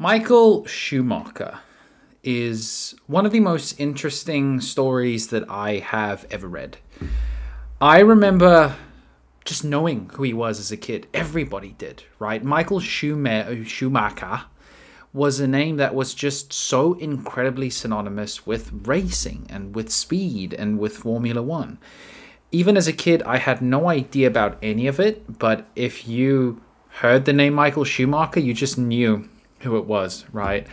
Michael Schumacher is one of the most interesting stories that I have ever read. I remember just knowing who he was as a kid. Everybody did, right? Michael Schumacher was a name that was just so incredibly synonymous with racing and with speed and with Formula One. Even as a kid, I had no idea about any of it, but if you heard the name Michael Schumacher, you just knew who it was, right?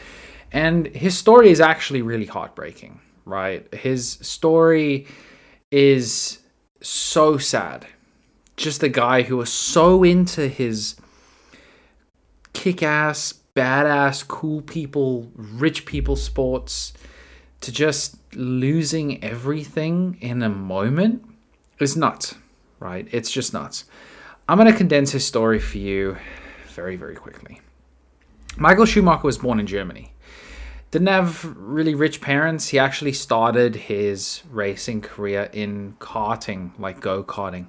And his story is actually really heartbreaking, right? His story is so sad. Just a guy who was so into his kick ass, badass, cool people, rich people sports to just losing everything in a moment is nuts, right? It's just nuts. I'm going to condense his story for you very, very quickly. Michael Schumacher was born in Germany. Didn't have really rich parents. He actually started his racing career in karting, like go karting.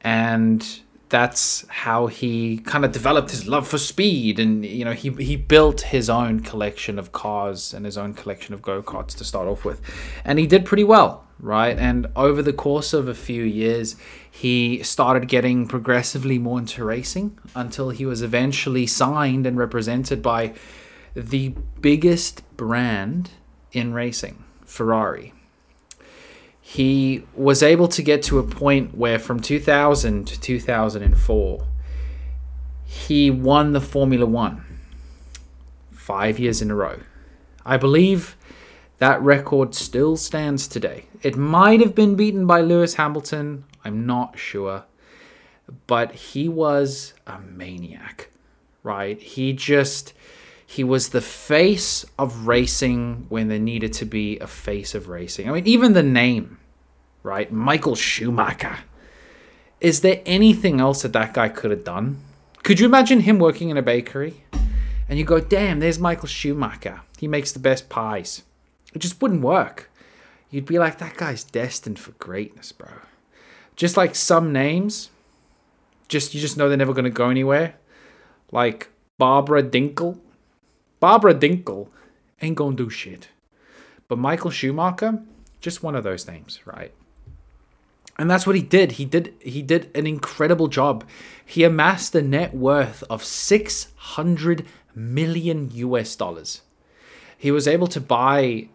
And that's how he kind of developed his love for speed and you know he he built his own collection of cars and his own collection of go-karts to start off with and he did pretty well right and over the course of a few years he started getting progressively more into racing until he was eventually signed and represented by the biggest brand in racing Ferrari he was able to get to a point where from 2000 to 2004 he won the Formula 1 5 years in a row. I believe that record still stands today. It might have been beaten by Lewis Hamilton, I'm not sure, but he was a maniac, right? He just he was the face of racing when there needed to be a face of racing. I mean, even the name right? Michael Schumacher. Is there anything else that that guy could have done? Could you imagine him working in a bakery? And you go, damn, there's Michael Schumacher. He makes the best pies. It just wouldn't work. You'd be like, that guy's destined for greatness, bro. Just like some names, just you just know they're never gonna go anywhere. Like Barbara Dinkel. Barbara Dinkel ain't gonna do shit. But Michael Schumacher, just one of those names, right? and that's what he did he did he did an incredible job he amassed a net worth of 600 million us dollars he was able to buy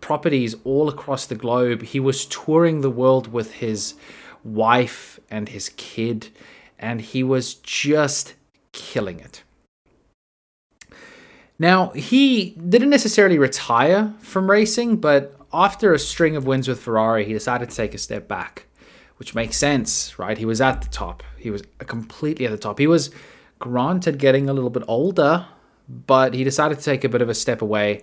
properties all across the globe he was touring the world with his wife and his kid and he was just killing it now he didn't necessarily retire from racing but after a string of wins with ferrari he decided to take a step back which makes sense, right? He was at the top. He was completely at the top. He was granted getting a little bit older, but he decided to take a bit of a step away.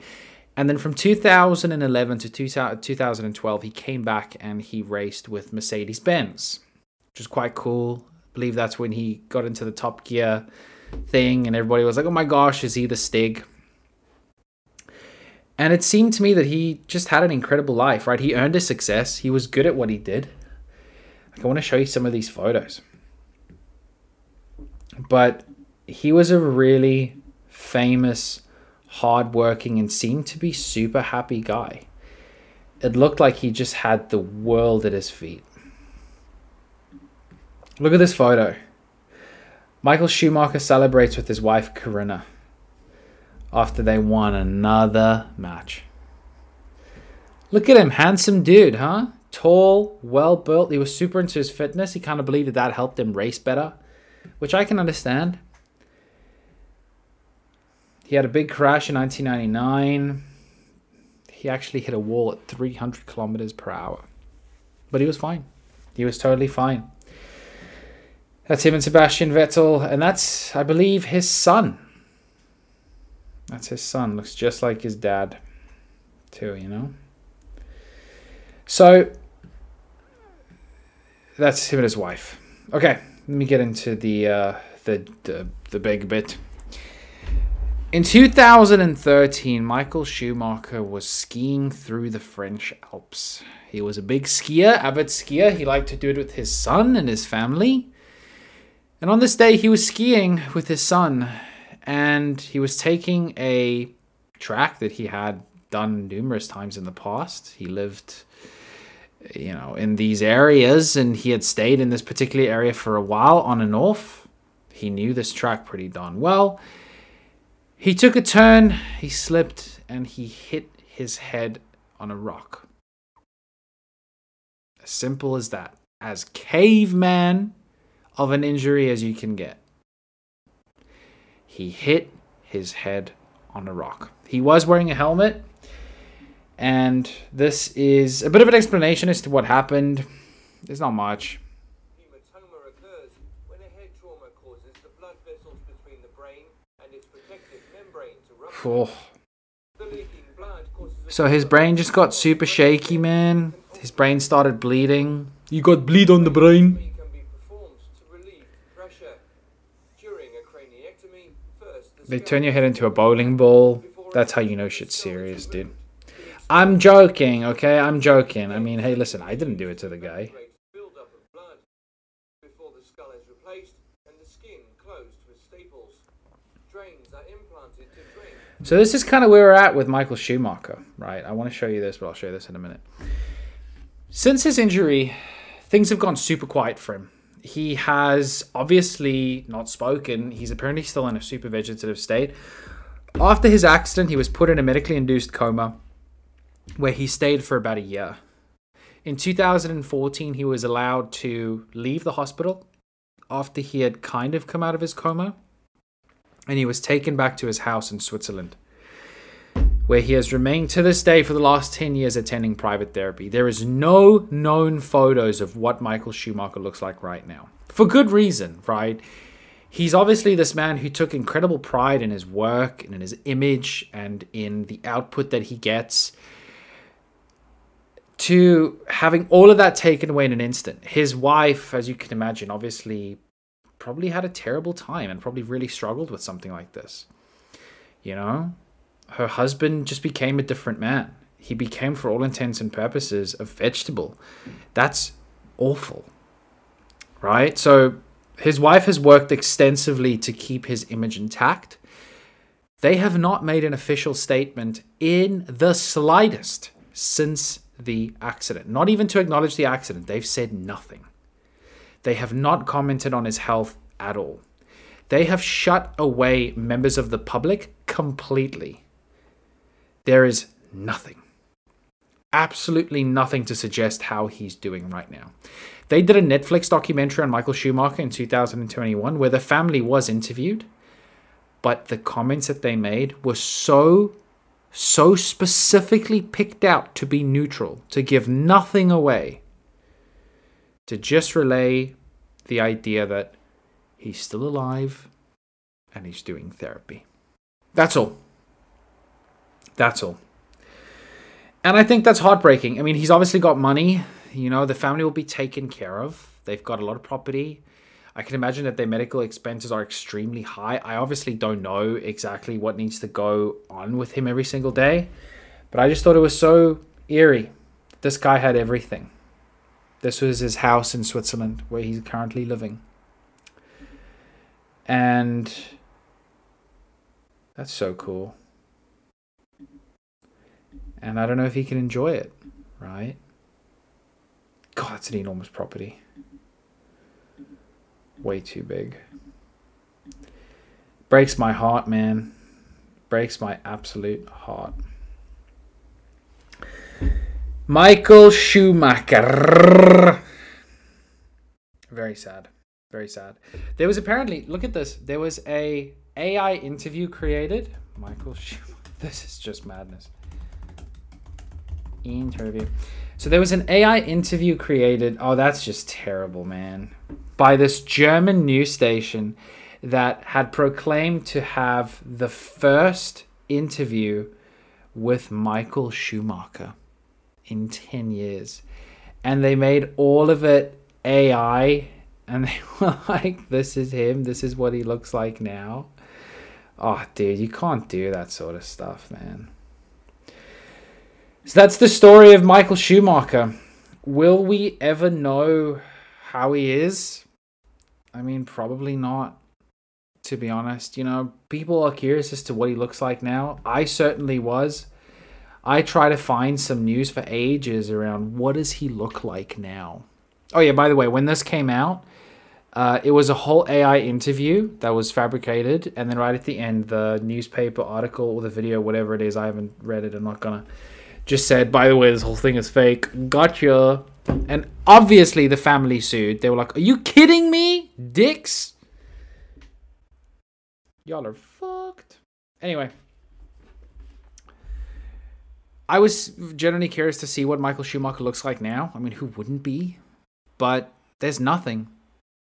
And then from 2011 to 2012, he came back and he raced with Mercedes Benz, which is quite cool. I believe that's when he got into the Top Gear thing, and everybody was like, oh my gosh, is he the Stig? And it seemed to me that he just had an incredible life, right? He earned his success, he was good at what he did. I want to show you some of these photos. But he was a really famous, hardworking, and seemed to be super happy guy. It looked like he just had the world at his feet. Look at this photo. Michael Schumacher celebrates with his wife Corinna after they won another match. Look at him, handsome dude, huh? tall, well built. He was super into his fitness. He kind of believed that that helped him race better, which I can understand. He had a big crash in 1999. He actually hit a wall at 300 kilometers per hour, but he was fine. He was totally fine. That's him and Sebastian Vettel, and that's, I believe, his son. That's his son. Looks just like his dad, too, you know? So that's him and his wife. Okay, let me get into the uh, the, the the big bit. In 2013, Michael Schumacher was skiing through the French Alps. He was a big skier, avid skier. He liked to do it with his son and his family. And on this day, he was skiing with his son, and he was taking a track that he had done numerous times in the past. He lived you know, in these areas, and he had stayed in this particular area for a while on and off. He knew this track pretty darn well. He took a turn, he slipped, and he hit his head on a rock. As simple as that. As caveman of an injury as you can get. He hit his head on a rock. He was wearing a helmet, and this is a bit of an explanation as to what happened. There's not much. Hematoma occurs when a head trauma causes the blood vessels between the brain and its protective membrane to rupture. Oh. The leaking blood causes a So his brain just got super shaky, man. His brain started bleeding. You got bleed on the brain. Surgery can be performed to relieve pressure. During a craniectomy, first the They turn your head into a bowling ball. That's how you know shit's serious, dude. I'm joking, okay? I'm joking. I mean, hey, listen, I didn't do it to the guy. Great buildup of blood before the skull is replaced and the skin closed with staples. Drains are implanted to drain So this is kind of where we're at with Michael Schumacher, right? I want to show you this, but I'll show you this in a minute. Since his injury, things have gone super quiet for him. He has obviously not spoken. He's apparently still in a super vegetative state. After his accident, he was put in a medically induced coma where he stayed for about a year. In 2014, he was allowed to leave the hospital after he had kind of come out of his coma and he was taken back to his house in Switzerland, where he has remained to this day for the last 10 years attending private therapy. There is no known photos of what Michael Schumacher looks like right now. For good reason, right? He's obviously this man who took incredible pride in his work and in his image and in the output that he gets. To having all of that taken away in an instant. His wife, as you can imagine, obviously probably had a terrible time and probably really struggled with something like this. You know, her husband just became a different man. He became, for all intents and purposes, a vegetable. That's awful. Right? So, his wife has worked extensively to keep his image intact. They have not made an official statement in the slightest since the accident. Not even to acknowledge the accident. They've said nothing. They have not commented on his health at all. They have shut away members of the public completely. There is nothing, absolutely nothing to suggest how he's doing right now. They did a Netflix documentary on Michael Schumacher in 2021 where the family was interviewed, but the comments that they made were so, so specifically picked out to be neutral, to give nothing away to just relay the idea that he's still alive and he's doing therapy. That's all. That's all. And I think that's heartbreaking. I mean, he's obviously got money. You know, the family will be taken care of. They've got a lot of property. I can imagine that their medical expenses are extremely high. I obviously don't know exactly what needs to go on with him every single day, but I just thought it was so eerie. This guy had everything. This was his house in Switzerland where he's currently living. And that's so cool. And I don't know if he can enjoy it, right? God, it's an enormous property. Way too big. Breaks my heart, man. Breaks my absolute heart. Michael Schumacher. Very sad. Very sad. There was apparently look at this. There was a AI interview created. Michael Schumacher. This is just madness. Interview. So there was an AI interview created. Oh, that's just terrible, man. By this German news station that had proclaimed to have the first interview with Michael Schumacher in 10 years. And they made all of it AI. And they were like, this is him. This is what he looks like now. Oh, dude, you can't do that sort of stuff, man. So that's the story of Michael Schumacher. Will we ever know how he is? I mean, probably not. to be honest. You know, people are curious as to what he looks like now. I certainly was. I try to find some news for ages around what does he look like now. Oh yeah, by the way, when this came out, uh, it was a whole AI interview that was fabricated, and then right at the end, the newspaper article or the video, whatever it is, I haven't read it. I'm not gonna. Just said, by the way, this whole thing is fake. Gotcha. And obviously, the family sued. They were like, "Are you kidding me, dicks? Y'all are fucked." Anyway, I was genuinely curious to see what Michael Schumacher looks like now. I mean, who wouldn't be? But there's nothing.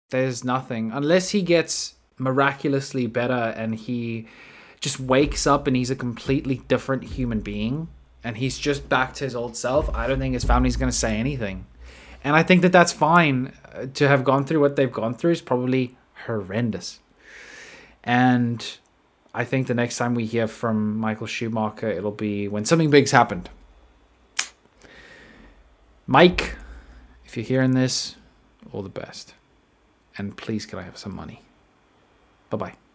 There's nothing. Unless he gets miraculously better and he just wakes up and he's a completely different human being and he's just back to his old self, I don't think his family's going to say anything. And I think that that's fine. Uh, to have gone through what they've gone through is probably horrendous. And I think the next time we hear from Michael Schumacher, it'll be when something big's happened. Mike, if you're hearing this, all the best. And please, can I have some money? Bye bye.